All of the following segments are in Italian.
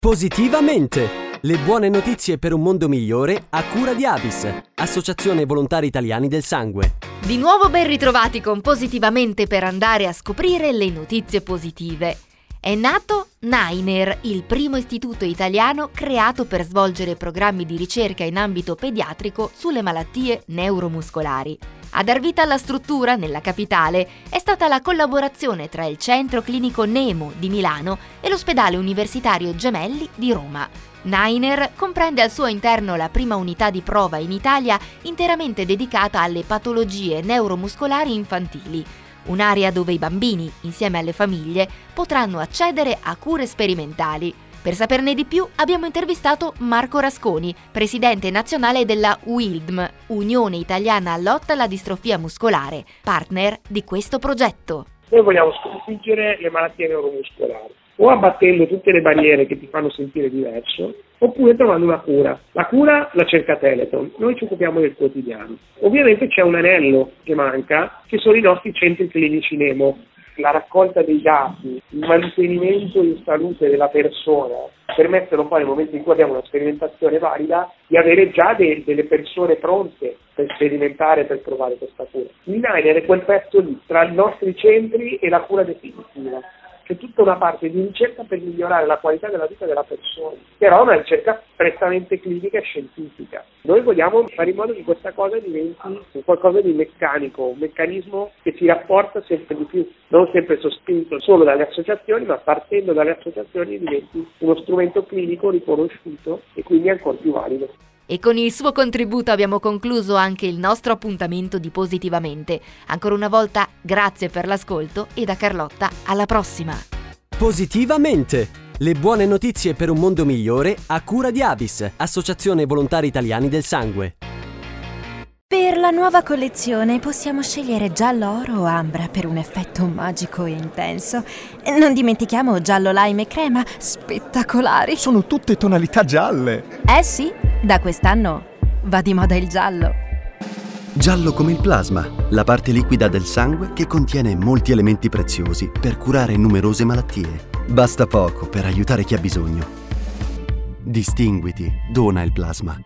Positivamente! Le buone notizie per un mondo migliore a cura di Avis, Associazione Volontari Italiani del Sangue. Di nuovo ben ritrovati con Positivamente per andare a scoprire le notizie positive. È nato Nainer, il primo istituto italiano creato per svolgere programmi di ricerca in ambito pediatrico sulle malattie neuromuscolari. A dar vita alla struttura, nella capitale, è stata la collaborazione tra il Centro Clinico Nemo di Milano e l'Ospedale Universitario Gemelli di Roma. Nainer comprende al suo interno la prima unità di prova in Italia interamente dedicata alle patologie neuromuscolari infantili un'area dove i bambini, insieme alle famiglie, potranno accedere a cure sperimentali. Per saperne di più abbiamo intervistato Marco Rasconi, presidente nazionale della UILDM, Unione Italiana Lotta alla Distrofia Muscolare, partner di questo progetto. Noi vogliamo sconfiggere le malattie neuromuscolari o abbattendo tutte le barriere che ti fanno sentire diverso, oppure trovando una cura. La cura la cerca Teleton, noi ci occupiamo del quotidiano. Ovviamente c'è un anello che manca, che sono i nostri centri clinici Nemo. La raccolta dei dati, il mantenimento in salute della persona permettono poi nel momento in cui abbiamo una sperimentazione valida di avere già de- delle persone pronte per sperimentare, per provare questa cura. Il Niner è quel pezzo lì tra i nostri centri e la cura definitiva c'è tutta una parte di ricerca per migliorare la qualità della vita della persona, però è una ricerca prettamente clinica e scientifica. Noi vogliamo fare in modo che questa cosa diventi qualcosa di meccanico, un meccanismo che si rapporta sempre di più, non sempre sospinto solo dalle associazioni, ma partendo dalle associazioni diventi uno strumento clinico riconosciuto e quindi ancora più valido. E con il suo contributo abbiamo concluso anche il nostro appuntamento di Positivamente. Ancora una volta grazie per l'ascolto e da Carlotta alla prossima. Positivamente! Le buone notizie per un mondo migliore a cura di Avis, Associazione Volontari Italiani del Sangue. Per la nuova collezione possiamo scegliere giallo oro o ambra per un effetto magico e intenso. Non dimentichiamo giallo lime e crema, spettacolari. Sono tutte tonalità gialle. Eh sì, da quest'anno va di moda il giallo. Giallo come il plasma, la parte liquida del sangue che contiene molti elementi preziosi per curare numerose malattie. Basta poco per aiutare chi ha bisogno. Distinguiti, dona il plasma.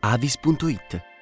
avis.it